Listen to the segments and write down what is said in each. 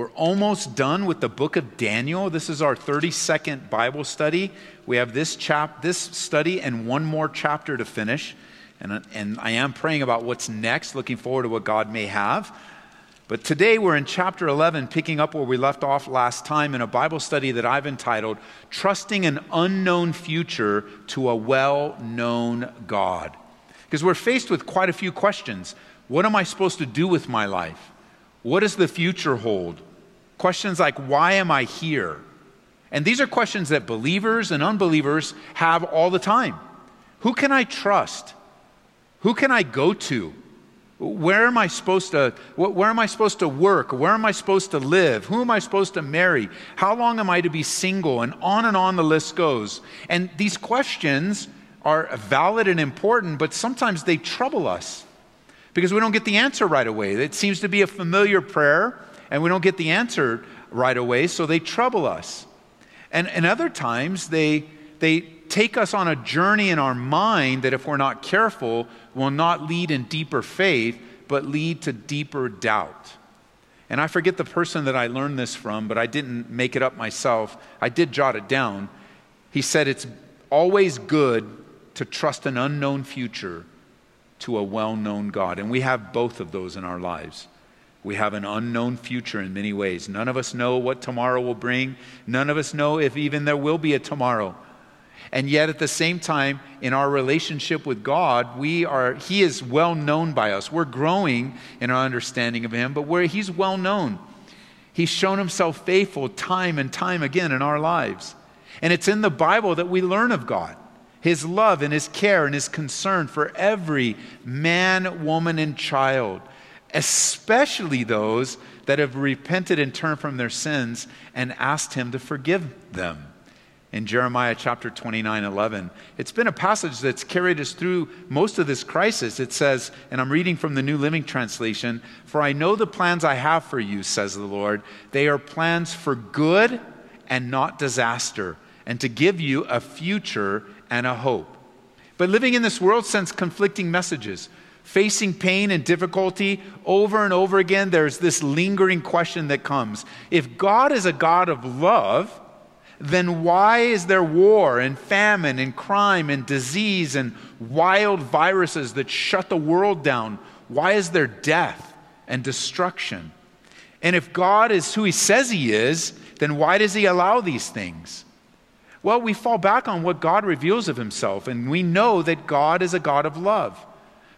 We're almost done with the book of Daniel. This is our 32nd Bible study. We have this chap this study and one more chapter to finish. And, and I am praying about what's next, looking forward to what God may have. But today we're in chapter 11, picking up where we left off last time in a Bible study that I've entitled Trusting an Unknown Future to a Well Known God. Because we're faced with quite a few questions. What am I supposed to do with my life? What does the future hold? Questions like, why am I here? And these are questions that believers and unbelievers have all the time. Who can I trust? Who can I go to? Where am I supposed to where am I supposed to work? Where am I supposed to live? Who am I supposed to marry? How long am I to be single? And on and on the list goes. And these questions are valid and important, but sometimes they trouble us because we don't get the answer right away. It seems to be a familiar prayer, and we don't get the answer right away, so they trouble us. And, and other times, they, they take us on a journey in our mind that, if we're not careful, will not lead in deeper faith, but lead to deeper doubt. And I forget the person that I learned this from, but I didn't make it up myself. I did jot it down. He said, It's always good to trust an unknown future to a well known God. And we have both of those in our lives. We have an unknown future in many ways. None of us know what tomorrow will bring. None of us know if even there will be a tomorrow. And yet, at the same time, in our relationship with God, we are, He is well known by us. We're growing in our understanding of Him, but where He's well known. He's shown Himself faithful time and time again in our lives. And it's in the Bible that we learn of God his love and his care and his concern for every man, woman, and child, especially those that have repented and turned from their sins and asked him to forgive them. In Jeremiah chapter 29 11, it's been a passage that's carried us through most of this crisis. It says, and I'm reading from the New Living Translation For I know the plans I have for you, says the Lord. They are plans for good and not disaster, and to give you a future and a hope. But living in this world sends conflicting messages. Facing pain and difficulty over and over again, there's this lingering question that comes If God is a God of love, then why is there war and famine and crime and disease and wild viruses that shut the world down? Why is there death and destruction? And if God is who he says he is, then why does he allow these things? Well, we fall back on what God reveals of himself, and we know that God is a God of love.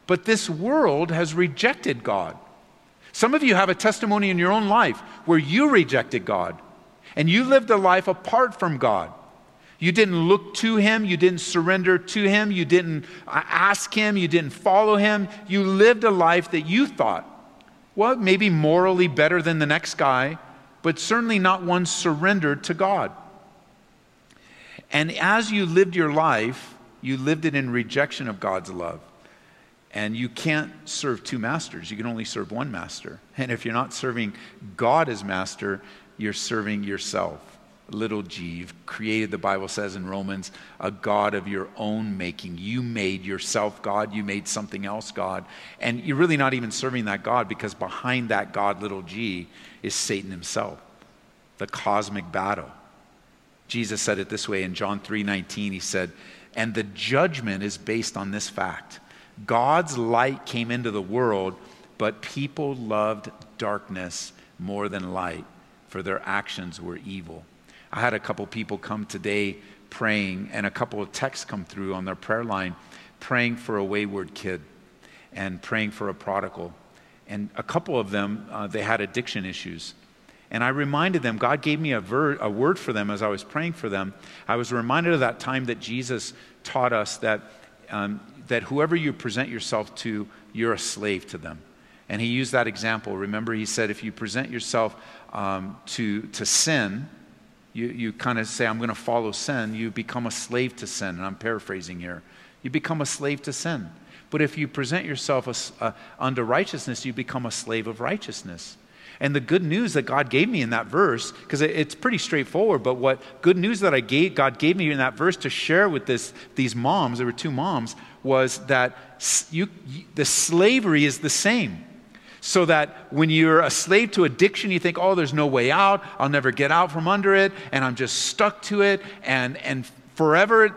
But this world has rejected God. Some of you have a testimony in your own life where you rejected God and you lived a life apart from God. You didn't look to Him, you didn't surrender to Him, you didn't uh, ask Him, you didn't follow Him. You lived a life that you thought, well, maybe morally better than the next guy, but certainly not one surrendered to God. And as you lived your life, you lived it in rejection of God's love. And you can't serve two masters. You can only serve one master. And if you're not serving God as master, you're serving yourself. Little g. You've created, the Bible says in Romans, a God of your own making. You made yourself God. You made something else God. And you're really not even serving that God because behind that God, little g, is Satan himself, the cosmic battle. Jesus said it this way in John 3:19 he said, "And the judgment is based on this fact. God's light came into the world, but people loved darkness more than light, for their actions were evil." I had a couple people come today praying and a couple of texts come through on their prayer line praying for a wayward kid and praying for a prodigal. And a couple of them, uh, they had addiction issues. And I reminded them, God gave me a, ver- a word for them as I was praying for them. I was reminded of that time that Jesus taught us that, um, that whoever you present yourself to, you're a slave to them. And he used that example. Remember, he said, if you present yourself um, to, to sin, you, you kind of say, I'm going to follow sin, you become a slave to sin. And I'm paraphrasing here. You become a slave to sin. But if you present yourself as, uh, unto righteousness, you become a slave of righteousness. And the good news that God gave me in that verse, because it's pretty straightforward, but what good news that I gave, God gave me in that verse to share with this, these moms, there were two moms, was that you, the slavery is the same. So that when you're a slave to addiction, you think, oh, there's no way out. I'll never get out from under it. And I'm just stuck to it. And, and forever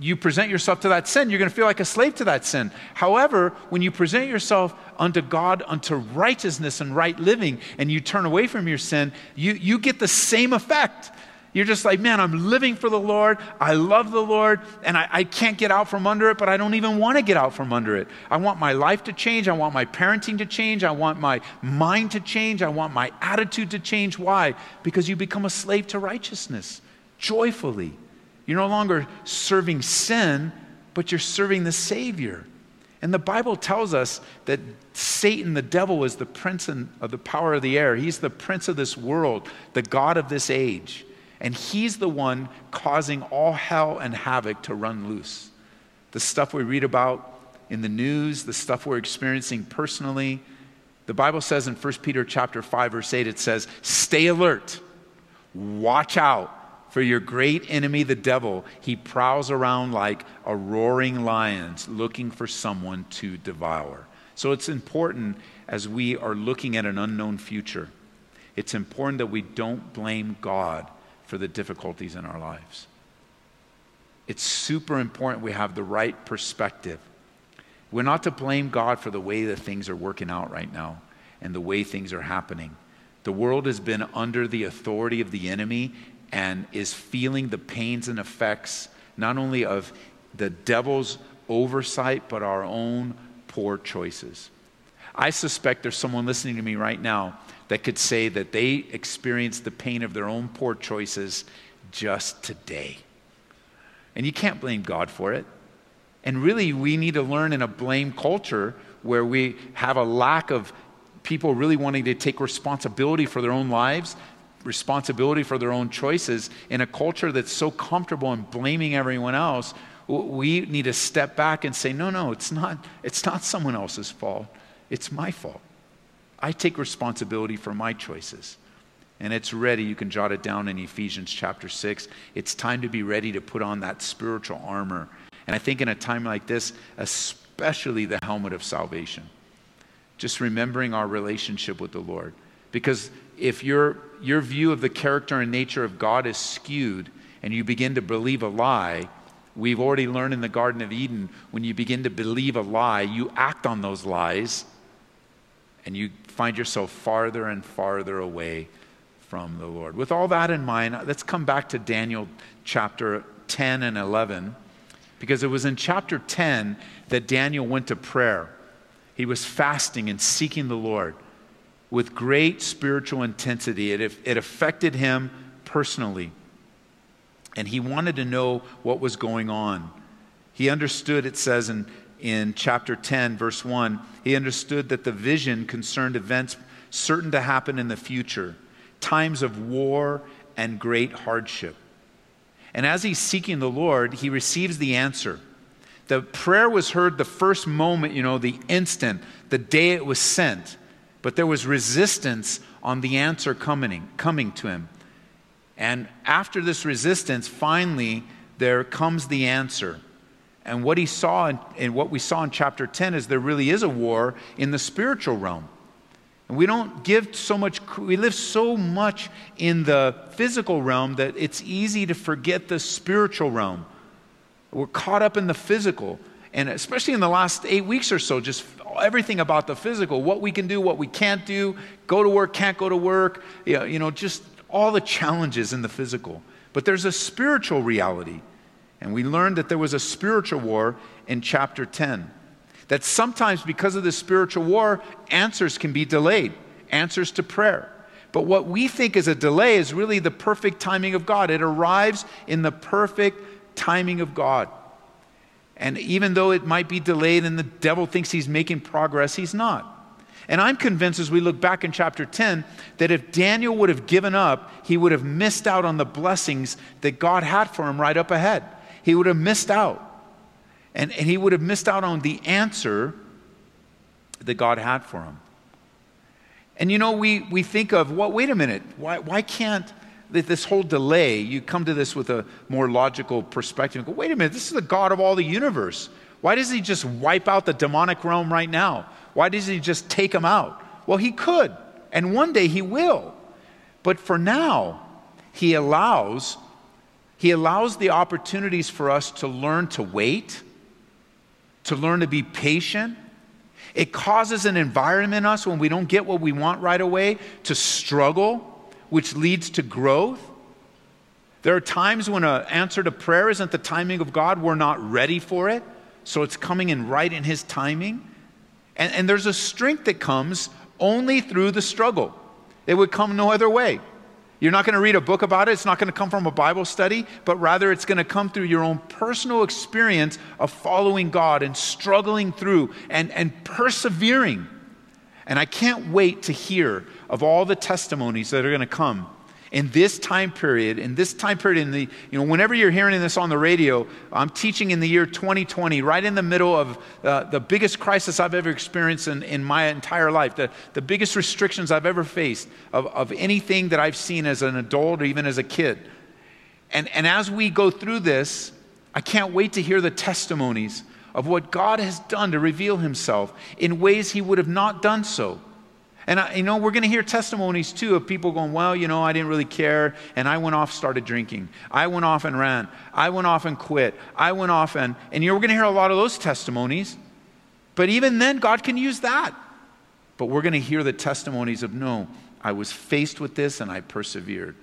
you present yourself to that sin, you're going to feel like a slave to that sin. However, when you present yourself unto God, unto righteousness and right living, and you turn away from your sin, you, you get the same effect. You're just like, man, I'm living for the Lord. I love the Lord, and I, I can't get out from under it, but I don't even want to get out from under it. I want my life to change. I want my parenting to change. I want my mind to change. I want my attitude to change. Why? Because you become a slave to righteousness joyfully. You're no longer serving sin, but you're serving the Savior. And the Bible tells us that Satan, the devil, is the prince of the power of the air. He's the prince of this world, the God of this age. And he's the one causing all hell and havoc to run loose. The stuff we read about in the news, the stuff we're experiencing personally. The Bible says in 1 Peter chapter 5 verse 8 it says, "Stay alert. Watch out for your great enemy, the devil, he prowls around like a roaring lion looking for someone to devour. So it's important as we are looking at an unknown future, it's important that we don't blame God for the difficulties in our lives. It's super important we have the right perspective. We're not to blame God for the way that things are working out right now and the way things are happening. The world has been under the authority of the enemy, and is feeling the pains and effects not only of the devil's oversight, but our own poor choices. I suspect there's someone listening to me right now that could say that they experienced the pain of their own poor choices just today. And you can't blame God for it. And really, we need to learn in a blame culture where we have a lack of people really wanting to take responsibility for their own lives responsibility for their own choices in a culture that's so comfortable in blaming everyone else we need to step back and say no no it's not it's not someone else's fault it's my fault i take responsibility for my choices. And it's ready. You can jot it down in ephesians chapter 6 it's time to be ready to put on that spiritual armor. And i think in a time like this especially the helmet of salvation just remembering our relationship with the lord. Because if your, your view of the character and nature of God is skewed and you begin to believe a lie, we've already learned in the Garden of Eden when you begin to believe a lie, you act on those lies and you find yourself farther and farther away from the Lord. With all that in mind, let's come back to Daniel chapter 10 and 11 because it was in chapter 10 that Daniel went to prayer. He was fasting and seeking the Lord with great spiritual intensity. It, it affected him personally. And he wanted to know what was going on. He understood, it says in, in chapter 10, verse 1, he understood that the vision concerned events certain to happen in the future, times of war and great hardship. And as he's seeking the Lord, he receives the answer. The prayer was heard the first moment, you know, the instant, the day it was sent. But there was resistance on the answer coming, coming to him. And after this resistance, finally, there comes the answer. And what he saw, and what we saw in chapter 10 is there really is a war in the spiritual realm. And we don't give so much, we live so much in the physical realm that it's easy to forget the spiritual realm. We're caught up in the physical. And especially in the last eight weeks or so, just everything about the physical what we can do, what we can't do, go to work, can't go to work, you know, just all the challenges in the physical. But there's a spiritual reality. And we learned that there was a spiritual war in chapter 10. That sometimes, because of the spiritual war, answers can be delayed, answers to prayer. But what we think is a delay is really the perfect timing of God. It arrives in the perfect timing of God. And even though it might be delayed and the devil thinks he's making progress, he's not. And I'm convinced as we look back in chapter 10 that if Daniel would have given up, he would have missed out on the blessings that God had for him right up ahead. He would have missed out. And, and he would have missed out on the answer that God had for him. And you know, we, we think of, well, wait a minute, why, why can't this whole delay, you come to this with a more logical perspective. Go, wait a minute, this is the God of all the universe. Why does he just wipe out the demonic realm right now? Why doesn't he just take them out? Well, he could, and one day he will. But for now, he allows he allows the opportunities for us to learn to wait, to learn to be patient. It causes an environment in us when we don't get what we want right away to struggle, which leads to growth. There are times when an answer to prayer isn't the timing of God, we're not ready for it, so it's coming in right in His timing. And, and there's a strength that comes only through the struggle, it would come no other way. You're not going to read a book about it. It's not going to come from a Bible study, but rather it's going to come through your own personal experience of following God and struggling through and, and persevering. And I can't wait to hear of all the testimonies that are going to come in this time period, in this time period, in the, you know, whenever you're hearing this on the radio, I'm teaching in the year 2020, right in the middle of uh, the biggest crisis I've ever experienced in, in my entire life, the, the biggest restrictions I've ever faced of, of anything that I've seen as an adult or even as a kid. And, and as we go through this, I can't wait to hear the testimonies of what God has done to reveal himself in ways he would have not done so. And I, you know, we're going to hear testimonies too of people going, well, you know, I didn't really care, and I went off, started drinking. I went off and ran. I went off and quit. I went off and, and you're going to hear a lot of those testimonies. But even then, God can use that. But we're going to hear the testimonies of, no, I was faced with this and I persevered.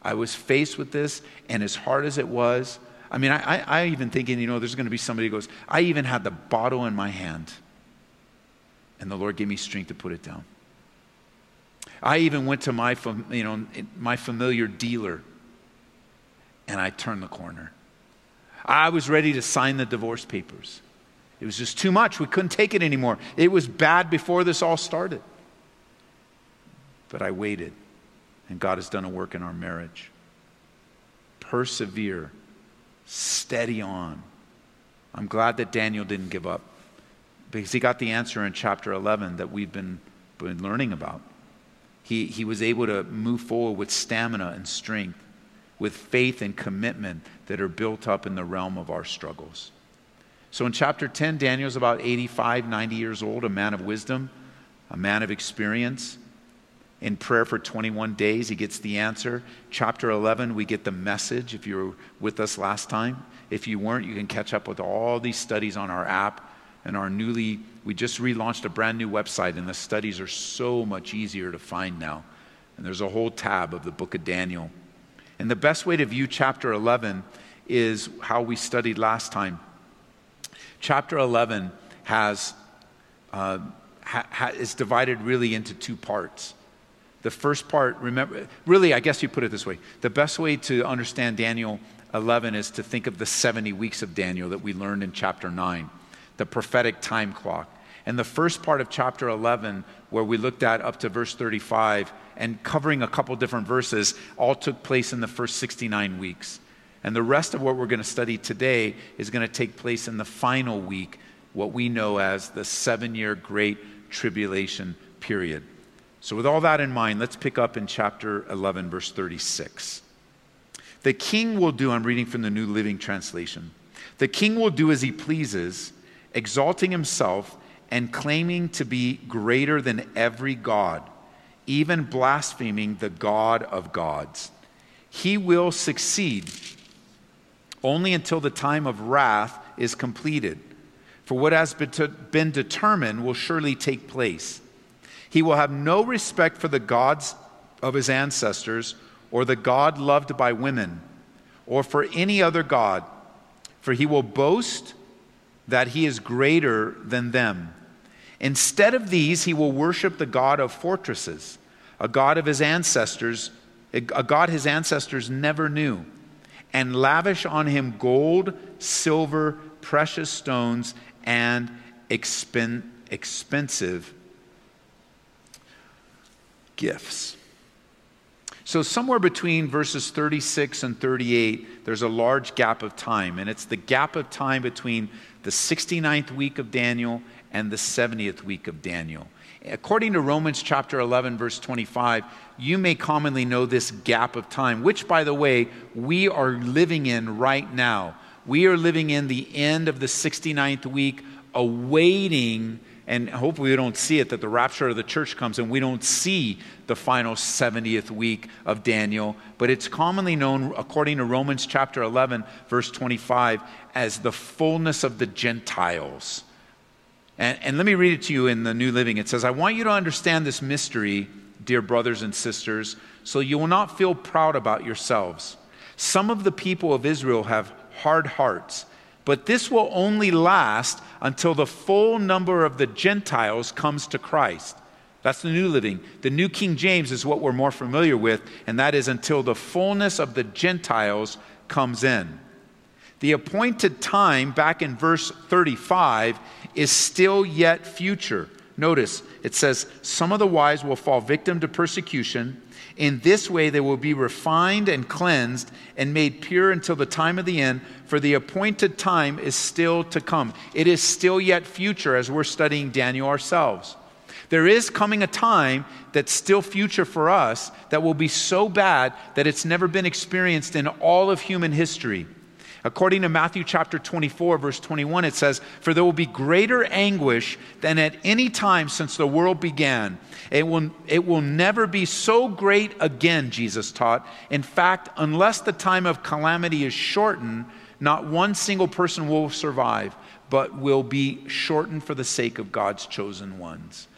I was faced with this, and as hard as it was, I mean, I, I, I even thinking, you know, there's going to be somebody who goes, I even had the bottle in my hand, and the Lord gave me strength to put it down. I even went to my, you know, my familiar dealer and I turned the corner. I was ready to sign the divorce papers. It was just too much. We couldn't take it anymore. It was bad before this all started. But I waited, and God has done a work in our marriage. Persevere, steady on. I'm glad that Daniel didn't give up because he got the answer in chapter 11 that we've been, been learning about he, he was able to move forward with stamina and strength, with faith and commitment that are built up in the realm of our struggles. So in chapter 10, Daniel's about 85, 90 years old, a man of wisdom, a man of experience. In prayer for 21 days, he gets the answer. Chapter 11, we get the message if you were with us last time. If you weren't, you can catch up with all these studies on our app and our newly, we just relaunched a brand new website, and the studies are so much easier to find now. And there's a whole tab of the book of Daniel. And the best way to view chapter 11 is how we studied last time. Chapter 11 has, uh, ha, ha, is divided really into two parts. The first part, remember, really, I guess you put it this way the best way to understand Daniel 11 is to think of the 70 weeks of Daniel that we learned in chapter 9 the prophetic time clock. And the first part of chapter 11, where we looked at up to verse 35 and covering a couple different verses, all took place in the first 69 weeks. And the rest of what we're going to study today is going to take place in the final week, what we know as the seven year Great Tribulation period. So, with all that in mind, let's pick up in chapter 11, verse 36. The king will do, I'm reading from the New Living Translation, the king will do as he pleases exalting himself and claiming to be greater than every God, even blaspheming the God of gods. He will succeed only until the time of wrath is completed. For what has been determined will surely take place. He will have no respect for the gods of his ancestors or the God loved by women or for any other God, for he will boast that he is greater than them. Instead of these, he will worship the God of fortresses, a God of his ancestors, a God his ancestors never knew, and lavish on him gold, silver, precious stones, and expen- expensive gifts. So, somewhere between verses 36 and 38, there's a large gap of time, and it's the gap of time between the 69th week of Daniel and the 70th week of Daniel. According to Romans chapter 11, verse 25, you may commonly know this gap of time, which, by the way, we are living in right now. We are living in the end of the 69th week, awaiting and hopefully we don't see it that the rapture of the church comes and we don't see the final 70th week of Daniel, but it's commonly known, according to Romans chapter 11, verse 25, as the fullness of the Gentiles. And, and let me read it to you in the New Living. It says, I want you to understand this mystery, dear brothers and sisters, so you will not feel proud about yourselves. Some of the people of Israel have hard hearts but this will only last until the full number of the Gentiles comes to Christ. That's the New Living. The New King James is what we're more familiar with, and that is until the fullness of the Gentiles comes in. The appointed time, back in verse 35, is still yet future. Notice it says, Some of the wise will fall victim to persecution in this way, they will be refined and cleansed and made pure until the time of the end, for the appointed time is still to come. It is still yet future as we're studying Daniel ourselves. There is coming a time that's still future for us that will be so bad that it's never been experienced in all of human history. According to Matthew chapter 24, verse 21, it says, For there will be greater anguish than at any time since the world began. It will, it will never be so great again, Jesus taught. In fact, unless the time of calamity is shortened, not one single person will survive, but will be shortened for the sake of God's chosen ones.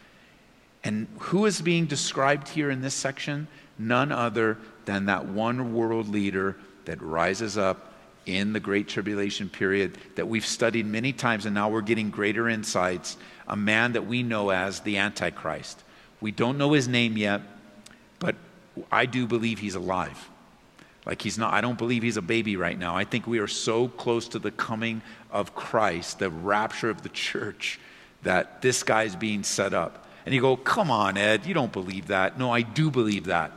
And who is being described here in this section? None other than that one world leader that rises up in the Great Tribulation period that we've studied many times, and now we're getting greater insights. A man that we know as the Antichrist. We don't know his name yet, but I do believe he's alive. Like he's not, I don't believe he's a baby right now. I think we are so close to the coming of Christ, the rapture of the church, that this guy's being set up. And you go, come on, Ed, you don't believe that. No, I do believe that.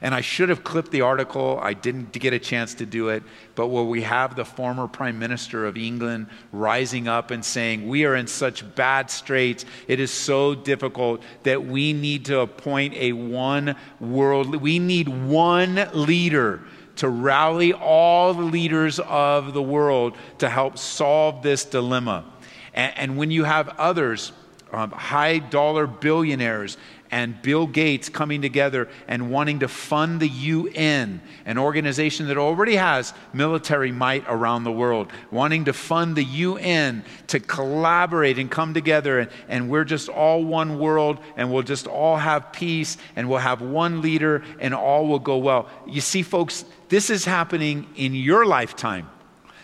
And I should have clipped the article. I didn't get a chance to do it. But where we have the former Prime Minister of England rising up and saying, We are in such bad straits. It is so difficult that we need to appoint a one world, we need one leader to rally all the leaders of the world to help solve this dilemma. And, and when you have others, um, high dollar billionaires and Bill Gates coming together and wanting to fund the UN, an organization that already has military might around the world, wanting to fund the UN to collaborate and come together, and, and we're just all one world, and we'll just all have peace, and we'll have one leader, and all will go well. You see, folks, this is happening in your lifetime.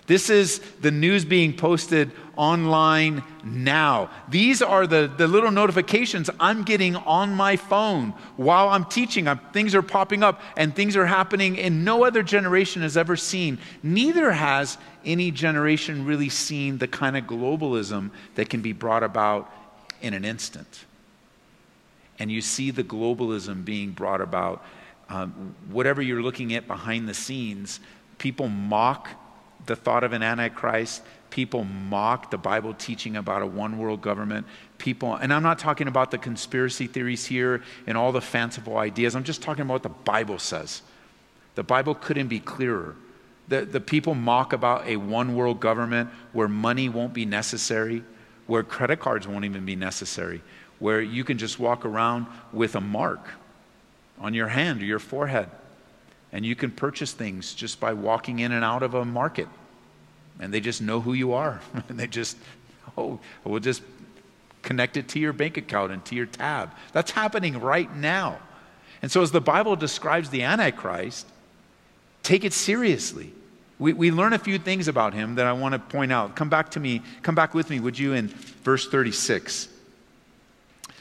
This is the news being posted online now. These are the, the little notifications I'm getting on my phone while I'm teaching. I'm, things are popping up and things are happening and no other generation has ever seen. Neither has any generation really seen the kind of globalism that can be brought about in an instant. And you see the globalism being brought about. Um, whatever you're looking at behind the scenes, people mock the thought of an antichrist. People mock the Bible teaching about a one world government. People, and I'm not talking about the conspiracy theories here and all the fanciful ideas. I'm just talking about what the Bible says. The Bible couldn't be clearer. The, the people mock about a one world government where money won't be necessary, where credit cards won't even be necessary, where you can just walk around with a mark on your hand or your forehead and you can purchase things just by walking in and out of a market. And they just know who you are. and they just, oh, we'll just connect it to your bank account and to your tab. That's happening right now. And so, as the Bible describes the Antichrist, take it seriously. We, we learn a few things about him that I want to point out. Come back to me, come back with me, would you, in verse 36.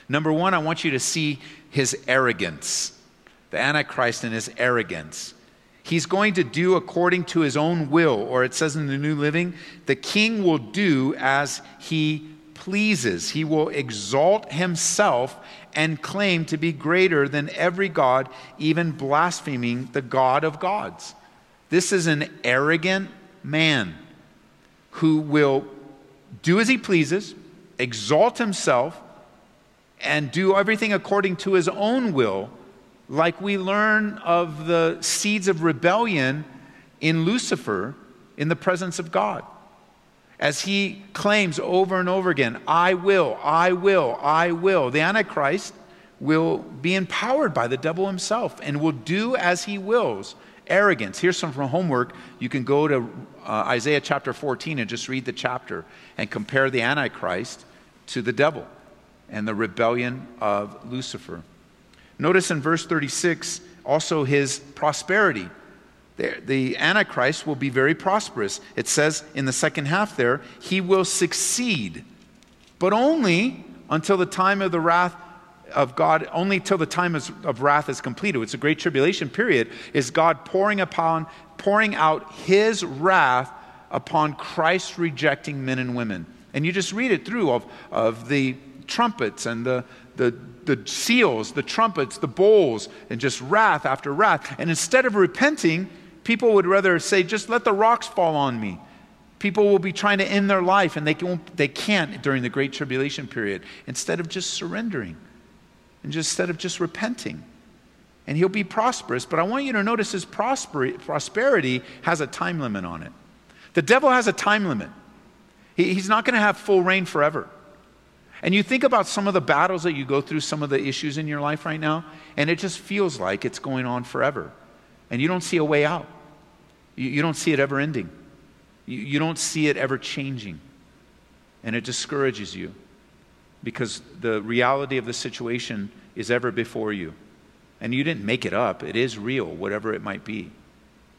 Number one, I want you to see his arrogance the Antichrist and his arrogance. He's going to do according to his own will, or it says in the New Living, the king will do as he pleases. He will exalt himself and claim to be greater than every God, even blaspheming the God of gods. This is an arrogant man who will do as he pleases, exalt himself, and do everything according to his own will, like we learn of the seeds of rebellion in Lucifer in the presence of God. As he claims over and over again, I will, I will, I will. The Antichrist will be empowered by the devil himself and will do as he wills. Arrogance. Here's some from homework. You can go to uh, Isaiah chapter 14 and just read the chapter and compare the Antichrist to the devil and the rebellion of Lucifer. Notice in verse 36 also his prosperity. The Antichrist will be very prosperous. It says in the second half there, he will succeed, but only until the time of the wrath of God, only till the time of wrath is completed. It's a great tribulation period, is God pouring upon, pouring out his wrath upon Christ rejecting men and women. And you just read it through of, of the trumpets and the, the, the seals, the trumpets, the bowls, and just wrath after wrath. And instead of repenting, people would rather say, just let the rocks fall on me. People will be trying to end their life and they, can, they can't during the Great Tribulation period instead of just surrendering and just, instead of just repenting. And he'll be prosperous, but I want you to notice his prosperity has a time limit on it. The devil has a time limit. He, he's not going to have full reign forever. And you think about some of the battles that you go through, some of the issues in your life right now, and it just feels like it's going on forever. And you don't see a way out. You, you don't see it ever ending. You, you don't see it ever changing. And it discourages you because the reality of the situation is ever before you. And you didn't make it up, it is real, whatever it might be.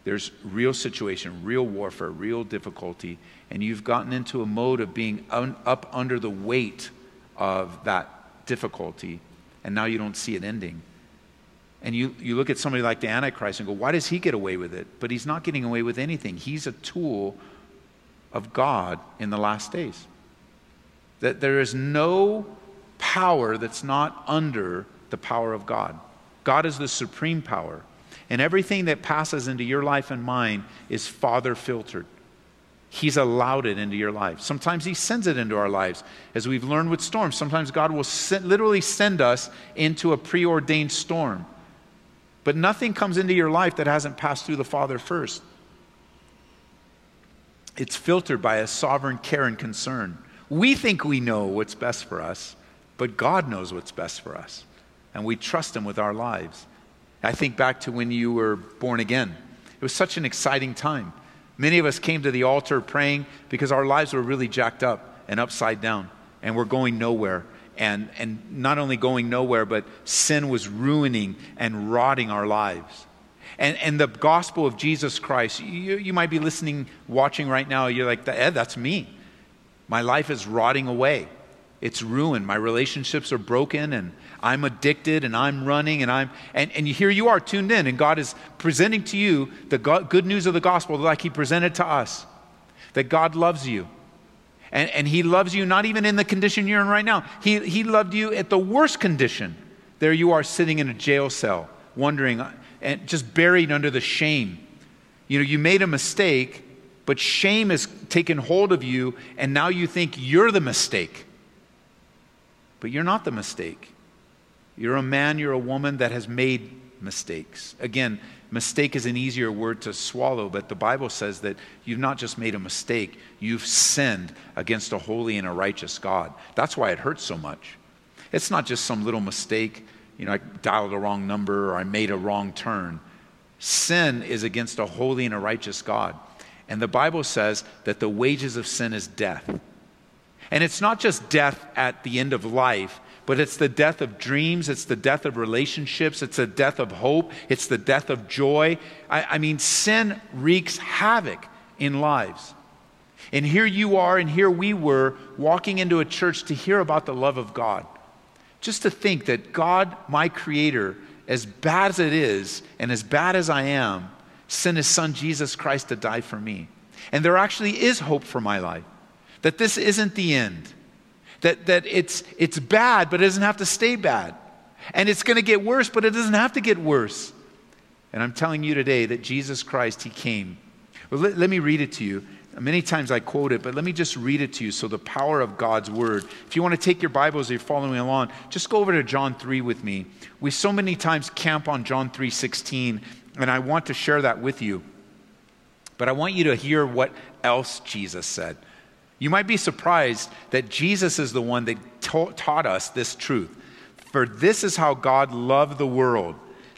There's real situation, real warfare, real difficulty, and you've gotten into a mode of being un- up under the weight of that difficulty, and now you don't see it ending. And you, you look at somebody like the Antichrist and go, why does he get away with it? But he's not getting away with anything. He's a tool of God in the last days. That there is no power that's not under the power of God. God is the supreme power. And everything that passes into your life and mine is Father filtered. He's allowed it into your life. Sometimes He sends it into our lives. As we've learned with storms, sometimes God will send, literally send us into a preordained storm. But nothing comes into your life that hasn't passed through the Father first. It's filtered by a sovereign care and concern. We think we know what's best for us, but God knows what's best for us. And we trust Him with our lives. I think back to when you were born again. It was such an exciting time. Many of us came to the altar praying because our lives were really jacked up and upside down, and we're going nowhere. And, and not only going nowhere, but sin was ruining and rotting our lives. And, and the gospel of Jesus Christ, you, you might be listening, watching right now, you're like, Ed, eh, that's me. My life is rotting away. It's ruined. My relationships are broken, and I'm addicted, and I'm running, and I'm and, and here you are tuned in, and God is presenting to you the good news of the gospel like He presented to us. That God loves you. And, and He loves you not even in the condition you're in right now. He, he loved you at the worst condition. There you are sitting in a jail cell, wondering, uh, and just buried under the shame. You know, you made a mistake, but shame has taken hold of you, and now you think you're the mistake. But you're not the mistake. You're a man, you're a woman that has made mistakes. Again, mistake is an easier word to swallow, but the Bible says that you've not just made a mistake, you've sinned against a holy and a righteous God. That's why it hurts so much. It's not just some little mistake, you know, I dialed a wrong number or I made a wrong turn. Sin is against a holy and a righteous God. And the Bible says that the wages of sin is death. And it's not just death at the end of life, but it's the death of dreams, it's the death of relationships, it's the death of hope, it's the death of joy. I, I mean, sin wreaks havoc in lives. And here you are, and here we were walking into a church to hear about the love of God. Just to think that God, my Creator, as bad as it is, and as bad as I am, sent His Son Jesus Christ to die for me. And there actually is hope for my life that this isn't the end, that, that it's, it's bad, but it doesn't have to stay bad. And it's going to get worse, but it doesn't have to get worse. And I'm telling you today that Jesus Christ, He came. Well, let, let me read it to you. Many times I quote it, but let me just read it to you. So, the power of God's word. If you want to take your Bibles, you're following along, just go over to John 3 with me. We so many times camp on John 3 16, and I want to share that with you. But I want you to hear what else Jesus said. You might be surprised that Jesus is the one that ta- taught us this truth. For this is how God loved the world,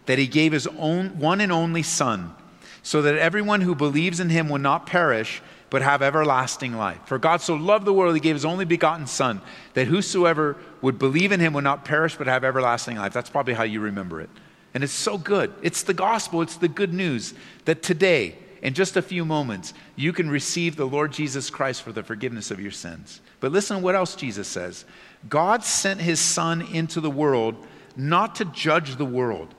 that he gave his own one and only Son, so that everyone who believes in him will not perish, but have everlasting life. For God so loved the world, he gave his only begotten Son, that whosoever would believe in him would not perish, but have everlasting life. That's probably how you remember it. And it's so good. It's the gospel, it's the good news that today, in just a few moments, you can receive the Lord Jesus Christ for the forgiveness of your sins. But listen to what else Jesus says God sent his Son into the world not to judge the world,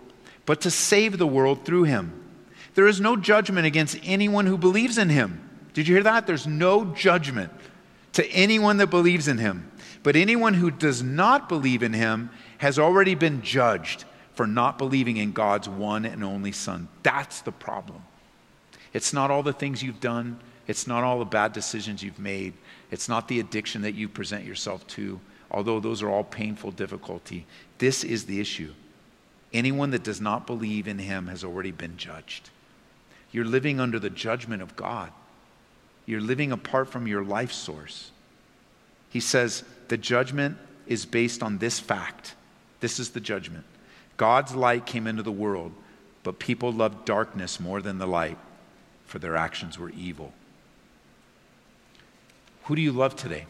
but to save the world through him. There is no judgment against anyone who believes in him. Did you hear that? There's no judgment to anyone that believes in him. But anyone who does not believe in him has already been judged for not believing in God's one and only Son. That's the problem. It's not all the things you've done, it's not all the bad decisions you've made, it's not the addiction that you present yourself to, although those are all painful difficulty. This is the issue. Anyone that does not believe in him has already been judged. You're living under the judgment of God. You're living apart from your life source. He says the judgment is based on this fact. This is the judgment. God's light came into the world, but people loved darkness more than the light for their actions were evil. Who do you love today?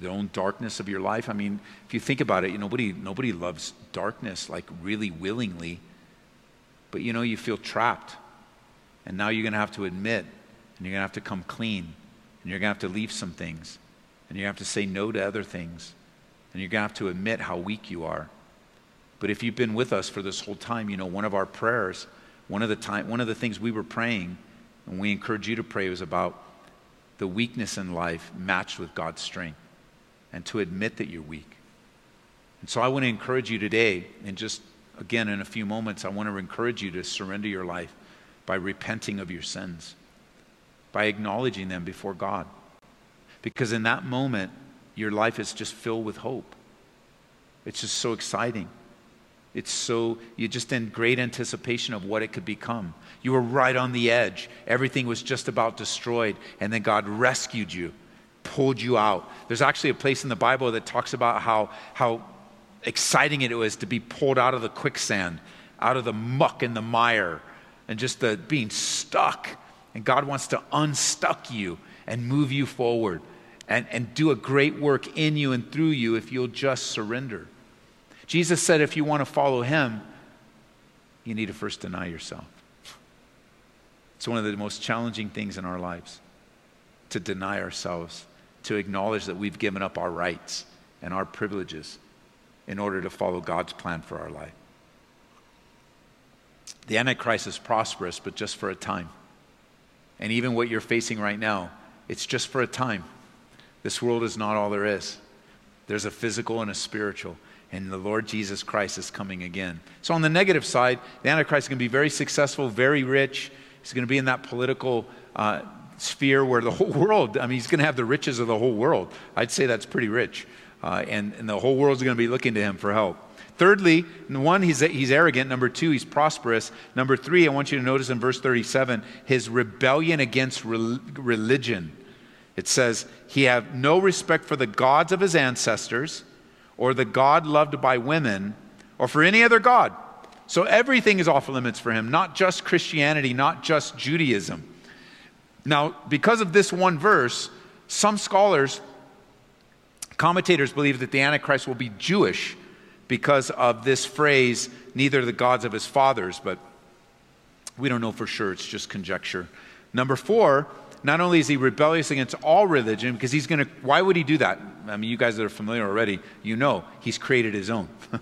The own darkness of your life? I mean, if you think about it, you, nobody, nobody loves darkness like really willingly. But you know, you feel trapped. And now you're going to have to admit, and you're going to have to come clean, and you're going to have to leave some things, and to have to say no to other things, and you're going to have to admit how weak you are. But if you've been with us for this whole time, you know, one of our prayers one of the time, one of the things we were praying, and we encourage you to pray, was about the weakness in life matched with God's strength, and to admit that you're weak. And so I want to encourage you today, and just again in a few moments, I want to encourage you to surrender your life by repenting of your sins, by acknowledging them before God. Because in that moment, your life is just filled with hope. It's just so exciting. It's so, you're just in great anticipation of what it could become. You were right on the edge. Everything was just about destroyed. And then God rescued you, pulled you out. There's actually a place in the Bible that talks about how, how exciting it was to be pulled out of the quicksand, out of the muck and the mire, and just the being stuck. And God wants to unstuck you and move you forward and, and do a great work in you and through you if you'll just surrender. Jesus said if you want to follow him, you need to first deny yourself. It's one of the most challenging things in our lives to deny ourselves, to acknowledge that we've given up our rights and our privileges in order to follow God's plan for our life. The Antichrist is prosperous, but just for a time. And even what you're facing right now, it's just for a time. This world is not all there is. There's a physical and a spiritual and the Lord Jesus Christ is coming again. So, on the negative side, the Antichrist is going to be very successful, very rich. He's going to be in that political uh, sphere where the whole world, I mean, he's going to have the riches of the whole world. I'd say that's pretty rich. Uh, and, and the whole world's going to be looking to him for help. Thirdly, one, he's, he's arrogant. Number two, he's prosperous. Number three, I want you to notice in verse 37 his rebellion against re- religion. It says, he have no respect for the gods of his ancestors or the God loved by women or for any other God. So everything is off limits for him, not just Christianity, not just Judaism. Now, because of this one verse, some scholars, commentators believe that the Antichrist will be Jewish because of this phrase, neither the gods of his fathers, but we don't know for sure. It's just conjecture. Number four, not only is he rebellious against all religion, because he's going to, why would he do that? I mean, you guys that are familiar already, you know he's created his own.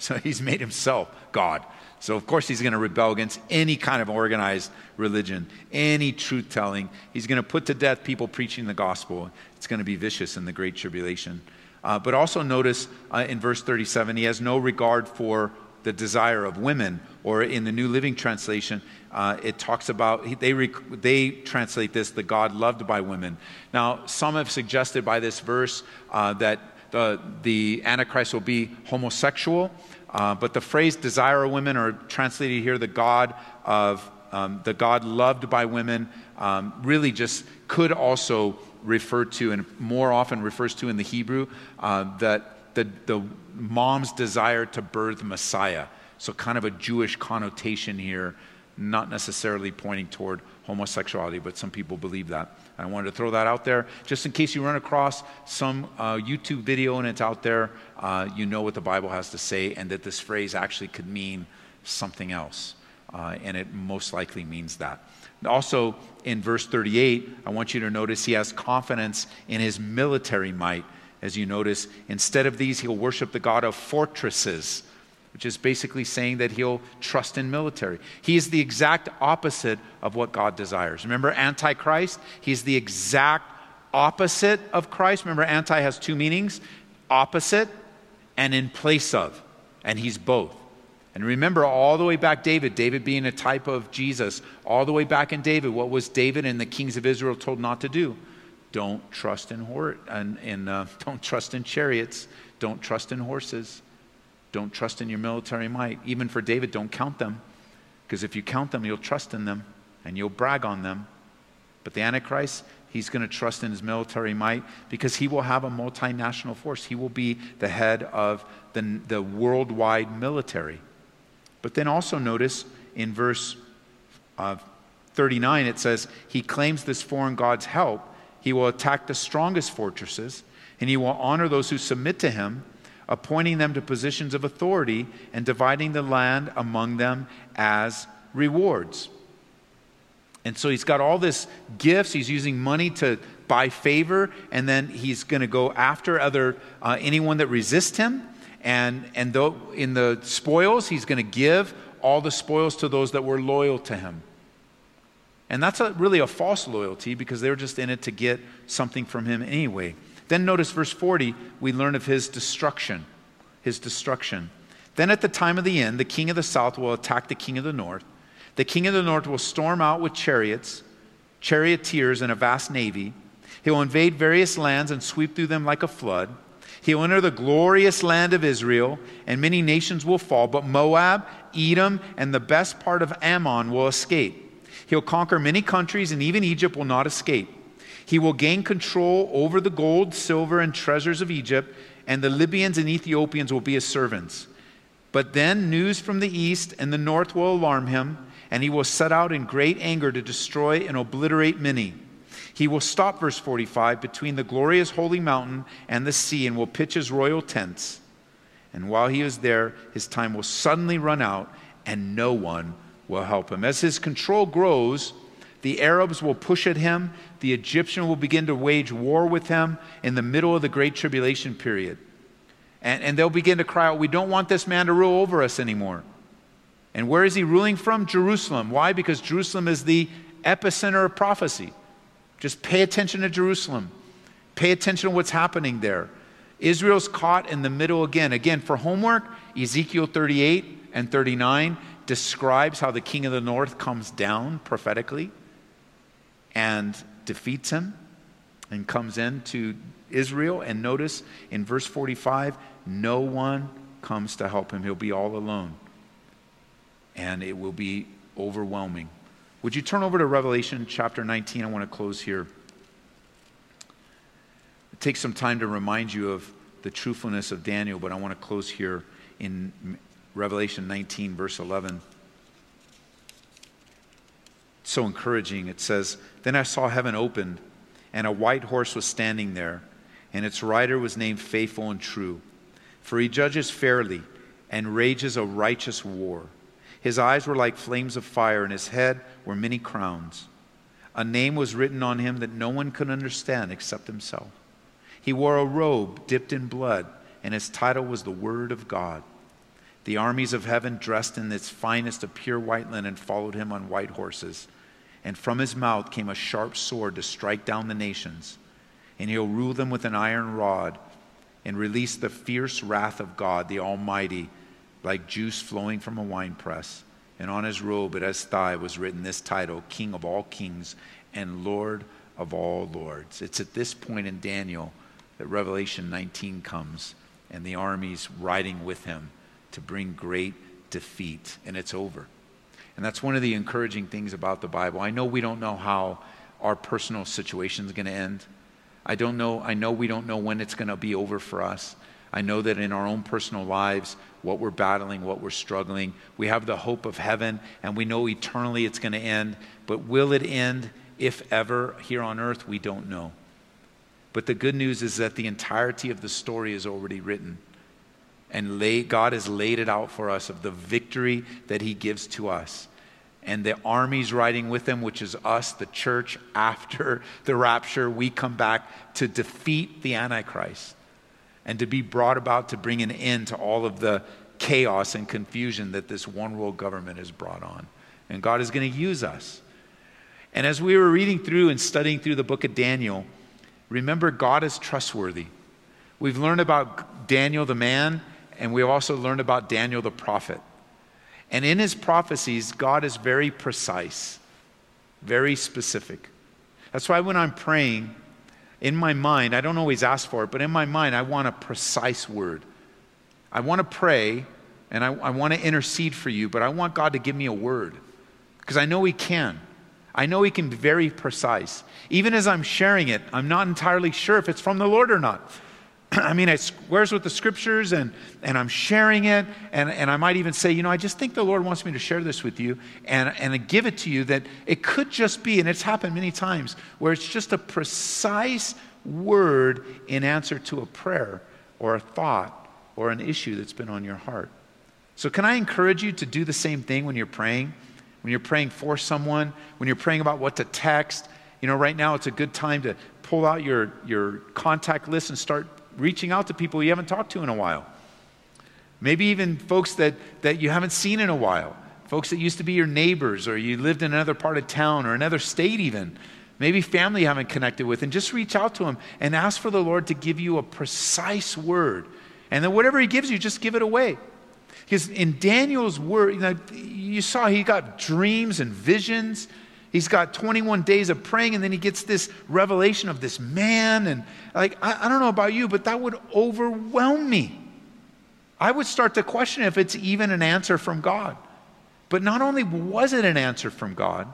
So he's made himself God. So, of course, he's going to rebel against any kind of organized religion, any truth telling. He's going to put to death people preaching the gospel. It's going to be vicious in the Great Tribulation. Uh, but also notice uh, in verse 37, he has no regard for the desire of women. Or in the New Living Translation, uh, it talks about, they, rec- they translate this, the God loved by women. Now, some have suggested by this verse uh, that the, the Antichrist will be homosexual. Uh, but the phrase desire of women, or translated here, the God of um, the God loved by women, um, really just could also refer to, and more often refers to in the Hebrew, uh, that the, the mom's desire to birth Messiah. So, kind of a Jewish connotation here, not necessarily pointing toward homosexuality, but some people believe that. I wanted to throw that out there just in case you run across some uh, YouTube video and it's out there, uh, you know what the Bible has to say, and that this phrase actually could mean something else. Uh, and it most likely means that. Also, in verse 38, I want you to notice he has confidence in his military might. As you notice, instead of these, he'll worship the God of fortresses which is basically saying that he'll trust in military. He is the exact opposite of what God desires. Remember, Antichrist? He's the exact opposite of Christ. Remember, anti has two meanings opposite and in place of, and he's both. And remember, all the way back, David, David being a type of Jesus, all the way back in David, what was David and the kings of Israel told not to do? Don't trust in, hor- uh, don't trust in chariots, don't trust in horses. Don't trust in your military might. Even for David, don't count them. Because if you count them, you'll trust in them and you'll brag on them. But the Antichrist, he's going to trust in his military might because he will have a multinational force. He will be the head of the, the worldwide military. But then also notice in verse uh, 39, it says, He claims this foreign God's help. He will attack the strongest fortresses, and he will honor those who submit to him appointing them to positions of authority and dividing the land among them as rewards. And so he's got all this gifts. He's using money to buy favor, and then he's going to go after other uh, anyone that resists him. And and though in the spoils, he's going to give all the spoils to those that were loyal to him. And that's a, really a false loyalty because they were just in it to get something from him anyway. Then notice verse 40, we learn of his destruction. His destruction. Then at the time of the end, the king of the south will attack the king of the north. The king of the north will storm out with chariots, charioteers, and a vast navy. He will invade various lands and sweep through them like a flood. He will enter the glorious land of Israel, and many nations will fall, but Moab, Edom, and the best part of Ammon will escape. He'll conquer many countries, and even Egypt will not escape. He will gain control over the gold, silver, and treasures of Egypt, and the Libyans and Ethiopians will be his servants. But then news from the east and the north will alarm him, and he will set out in great anger to destroy and obliterate many. He will stop, verse 45, between the glorious holy mountain and the sea, and will pitch his royal tents. And while he is there, his time will suddenly run out, and no one will help him. As his control grows, the Arabs will push at him. The Egyptian will begin to wage war with him in the middle of the Great Tribulation period. And, and they'll begin to cry out, We don't want this man to rule over us anymore. And where is he ruling from? Jerusalem. Why? Because Jerusalem is the epicenter of prophecy. Just pay attention to Jerusalem. Pay attention to what's happening there. Israel's caught in the middle again. Again, for homework, Ezekiel 38 and 39 describes how the king of the north comes down prophetically and defeats him and comes into Israel. And notice in verse 45, no one comes to help him. He'll be all alone. And it will be overwhelming. Would you turn over to Revelation chapter 19? I want to close here. It takes some time to remind you of the truthfulness of Daniel, but I want to close here in Revelation 19, verse 11 so encouraging. It says, Then I saw heaven opened, and a white horse was standing there, and its rider was named Faithful and True. For he judges fairly and rages a righteous war. His eyes were like flames of fire, and his head were many crowns. A name was written on him that no one could understand except himself. He wore a robe dipped in blood, and his title was the Word of God. The armies of heaven, dressed in its finest of pure white linen, followed him on white horses. And from his mouth came a sharp sword to strike down the nations. And he'll rule them with an iron rod and release the fierce wrath of God, the Almighty, like juice flowing from a winepress. And on his robe at his thigh was written this title King of all kings and Lord of all lords. It's at this point in Daniel that Revelation 19 comes and the armies riding with him to bring great defeat, and it's over. And that's one of the encouraging things about the Bible. I know we don't know how our personal situation is going to end. I don't know, I know we don't know when it's going to be over for us. I know that in our own personal lives, what we're battling, what we're struggling, we have the hope of heaven, and we know eternally it's going to end. But will it end, if ever, here on earth? We don't know. But the good news is that the entirety of the story is already written. And lay, God has laid it out for us of the victory that He gives to us. And the armies riding with Him, which is us, the church, after the rapture, we come back to defeat the Antichrist and to be brought about to bring an end to all of the chaos and confusion that this one world government has brought on. And God is going to use us. And as we were reading through and studying through the book of Daniel, remember God is trustworthy. We've learned about Daniel the man, and we've also learned about Daniel the prophet. And in his prophecies, God is very precise, very specific. That's why when I'm praying, in my mind, I don't always ask for it, but in my mind, I want a precise word. I want to pray and I, I want to intercede for you, but I want God to give me a word because I know He can. I know He can be very precise. Even as I'm sharing it, I'm not entirely sure if it's from the Lord or not. I mean, it squares with the scriptures and, and I'm sharing it. And, and I might even say, you know, I just think the Lord wants me to share this with you and, and give it to you that it could just be, and it's happened many times, where it's just a precise word in answer to a prayer or a thought or an issue that's been on your heart. So, can I encourage you to do the same thing when you're praying? When you're praying for someone, when you're praying about what to text, you know, right now it's a good time to pull out your, your contact list and start reaching out to people you haven't talked to in a while. Maybe even folks that, that you haven't seen in a while, folks that used to be your neighbors or you lived in another part of town or another state, even. Maybe family you haven't connected with, and just reach out to them and ask for the Lord to give you a precise word. And then whatever He gives you, just give it away. Because in Daniel's word, you, know, you saw he got dreams and visions. He's got 21 days of praying, and then he gets this revelation of this man. And, like, I, I, don't know about you, but that would overwhelm me. I would start to question if it's even an answer from God. But not only was it an answer from God,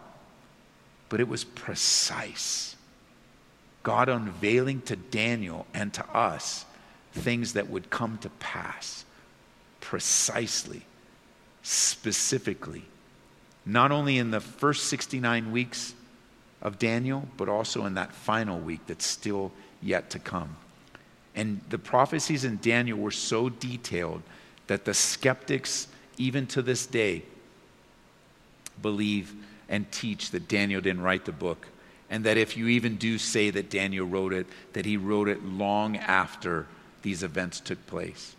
but it was precise. God unveiling to Daniel and to us things that would come to pass precisely, specifically not only in the first 69 weeks of Daniel, but also in that final week that's still yet to come. And the prophecies in Daniel were so detailed that the skeptics, even to this day, believe and teach that Daniel didn't write the book. And that if you even do say that Daniel wrote it, that he wrote it long after these events took place.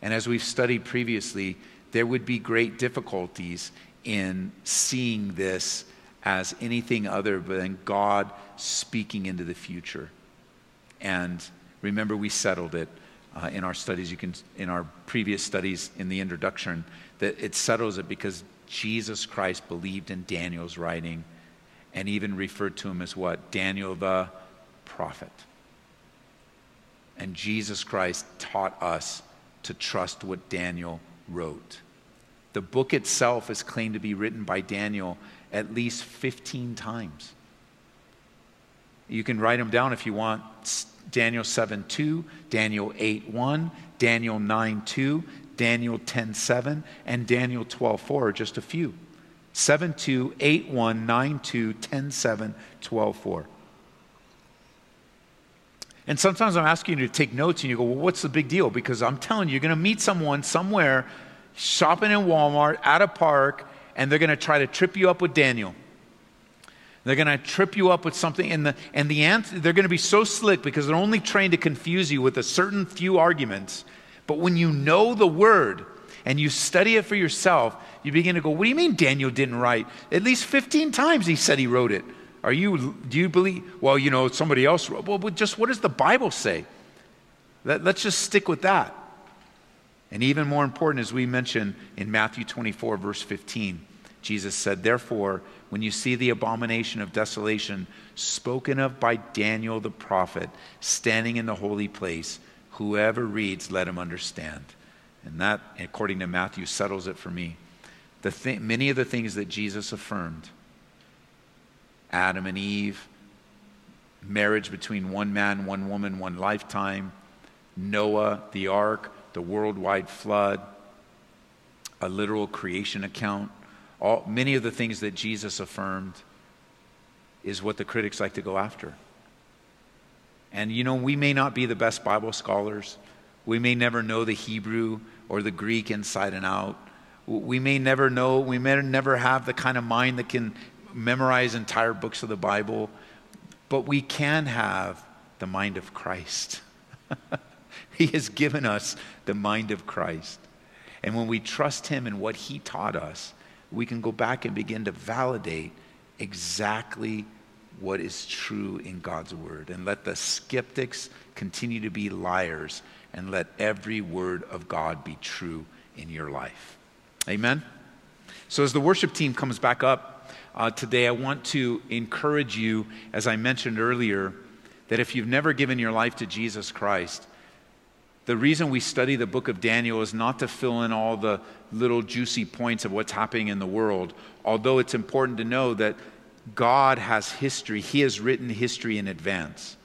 And as we've studied previously, there would be great difficulties in seeing this as anything other than God speaking into the future. And remember, we settled it uh, in our studies. You can, in our previous studies in the introduction, that it settles it because Jesus Christ believed in Daniel's writing and even referred to him as what? Daniel the prophet. And Jesus Christ taught us to trust what Daniel wrote. The book itself is claimed to be written by Daniel at least 15 times. You can write them down if you want. Daniel 7 2, Daniel 8 1, Daniel 9 2, Daniel 10 7, and Daniel 12 4 are just a few. 7 2, 8 1, 9 2, 10 7, 12 4. And sometimes I'm asking you to take notes and you go, well, what's the big deal? Because I'm telling you, you're going to meet someone somewhere shopping in Walmart at a park, and they're going to try to trip you up with Daniel. They're going to trip you up with something, and the, and the they're going to be so slick because they're only trained to confuse you with a certain few arguments. But when you know the word, and you study it for yourself, you begin to go, What do you mean Daniel didn't write? At least 15 times he said he wrote it. Are you, do you believe, well, you know, somebody else wrote. Well, just what does the Bible say? Let, let's just stick with that. And even more important, as we mentioned in Matthew 24, verse 15, Jesus said, Therefore, when you see the abomination of desolation spoken of by Daniel the prophet standing in the holy place, whoever reads, let him understand. And that, according to Matthew, settles it for me. The th- many of the things that Jesus affirmed Adam and Eve, marriage between one man, one woman, one lifetime, Noah, the ark, the worldwide flood, a literal creation account, all, many of the things that Jesus affirmed is what the critics like to go after. And you know, we may not be the best Bible scholars. We may never know the Hebrew or the Greek inside and out. We may never know, we may never have the kind of mind that can memorize entire books of the Bible, but we can have the mind of Christ. he has given us the mind of Christ. And when we trust Him and what He taught us, we can go back and begin to validate exactly what is true in God's Word. And let the skeptics continue to be liars, and let every word of God be true in your life. Amen? So, as the worship team comes back up, uh, today, I want to encourage you, as I mentioned earlier, that if you've never given your life to Jesus Christ, the reason we study the book of Daniel is not to fill in all the little juicy points of what's happening in the world, although it's important to know that God has history. He has written history in advance.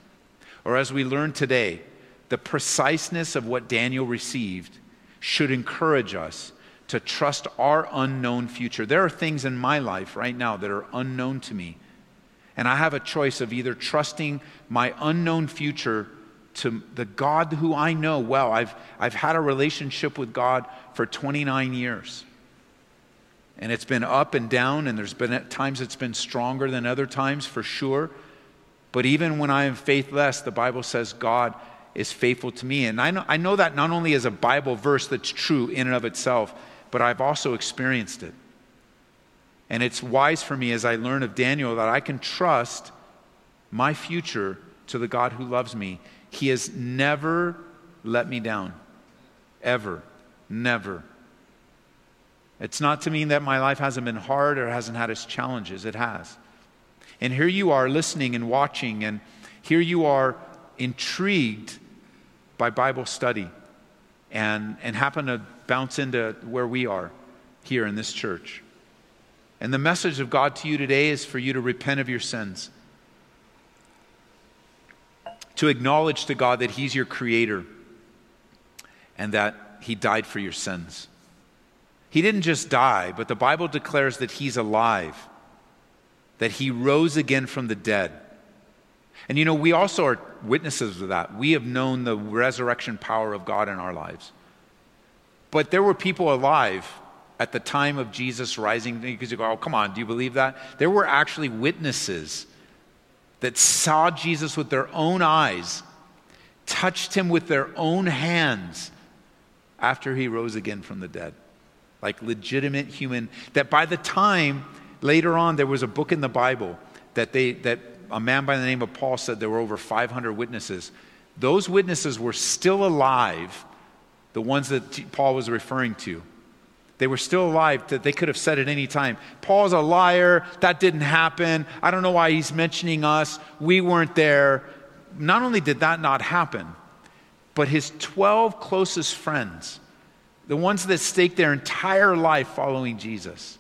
Or as we learn today, the preciseness of what Daniel received should encourage us to trust our unknown future. There are things in my life right now that are unknown to me. And I have a choice of either trusting my unknown future to the God who I know well. I've, I've had a relationship with God for 29 years. And it's been up and down, and there's been at times it's been stronger than other times for sure. But even when I am faithless, the Bible says God is faithful to me. And I know, I know that not only as a Bible verse that's true in and of itself, but I've also experienced it. And it's wise for me as I learn of Daniel that I can trust my future to the God who loves me. He has never let me down. Ever. Never. It's not to mean that my life hasn't been hard or hasn't had its challenges. It has. And here you are listening and watching, and here you are intrigued by Bible study and, and happen to bounce into where we are here in this church. And the message of God to you today is for you to repent of your sins, to acknowledge to God that He's your creator and that He died for your sins. He didn't just die, but the Bible declares that He's alive, that He rose again from the dead. And you know, we also are witnesses of that. We have known the resurrection power of God in our lives. But there were people alive at the time of Jesus rising. Because you go, oh, come on, do you believe that? There were actually witnesses that saw Jesus with their own eyes, touched him with their own hands after he rose again from the dead. Like legitimate human, that by the time later on there was a book in the Bible that they that a man by the name of Paul said there were over 500 witnesses. Those witnesses were still alive the ones that Paul was referring to. They were still alive, that they could have said at any time, Paul's a liar, that didn't happen, I don't know why he's mentioning us, we weren't there. Not only did that not happen, but his 12 closest friends, the ones that staked their entire life following Jesus,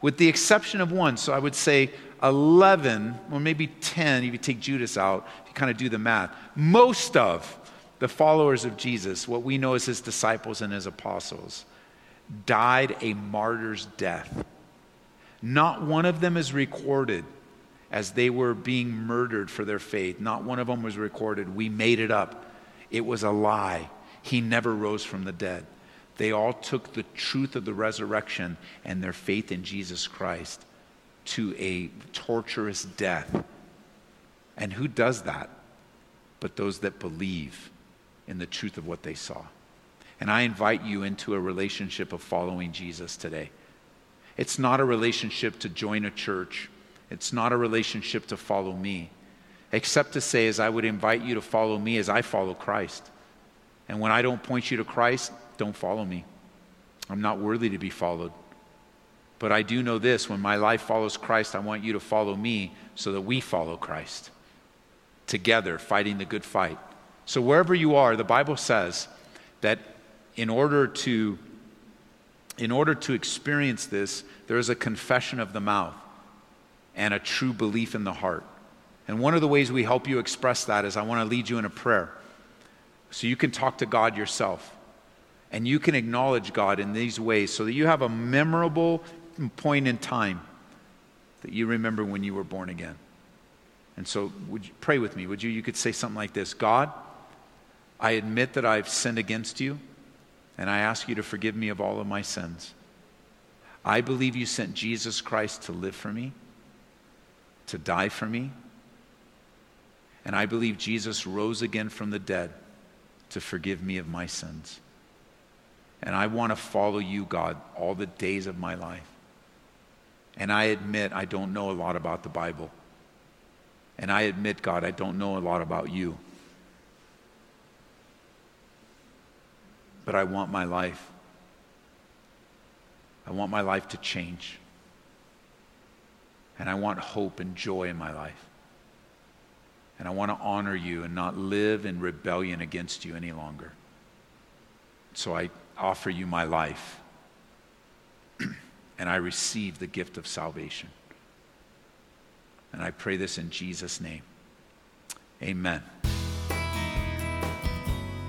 with the exception of one, so I would say 11, or maybe 10, if you take Judas out, if you kind of do the math, most of the followers of Jesus, what we know as his disciples and his apostles, died a martyr's death. Not one of them is recorded as they were being murdered for their faith. Not one of them was recorded. We made it up. It was a lie. He never rose from the dead. They all took the truth of the resurrection and their faith in Jesus Christ to a torturous death. And who does that? But those that believe in the truth of what they saw. And I invite you into a relationship of following Jesus today. It's not a relationship to join a church, it's not a relationship to follow me, except to say, as I would invite you to follow me as I follow Christ. And when I don't point you to Christ, don't follow me. I'm not worthy to be followed. But I do know this when my life follows Christ, I want you to follow me so that we follow Christ together, fighting the good fight. So, wherever you are, the Bible says that in order to in order to experience this, there is a confession of the mouth and a true belief in the heart. And one of the ways we help you express that is I want to lead you in a prayer. So you can talk to God yourself. And you can acknowledge God in these ways so that you have a memorable point in time that you remember when you were born again. And so, would you pray with me? Would you? You could say something like this God, I admit that I've sinned against you, and I ask you to forgive me of all of my sins. I believe you sent Jesus Christ to live for me, to die for me, and I believe Jesus rose again from the dead to forgive me of my sins. And I want to follow you, God, all the days of my life. And I admit I don't know a lot about the Bible. And I admit, God, I don't know a lot about you. But I want my life. I want my life to change. And I want hope and joy in my life. And I want to honor you and not live in rebellion against you any longer. So I offer you my life and I receive the gift of salvation. And I pray this in Jesus' name. Amen.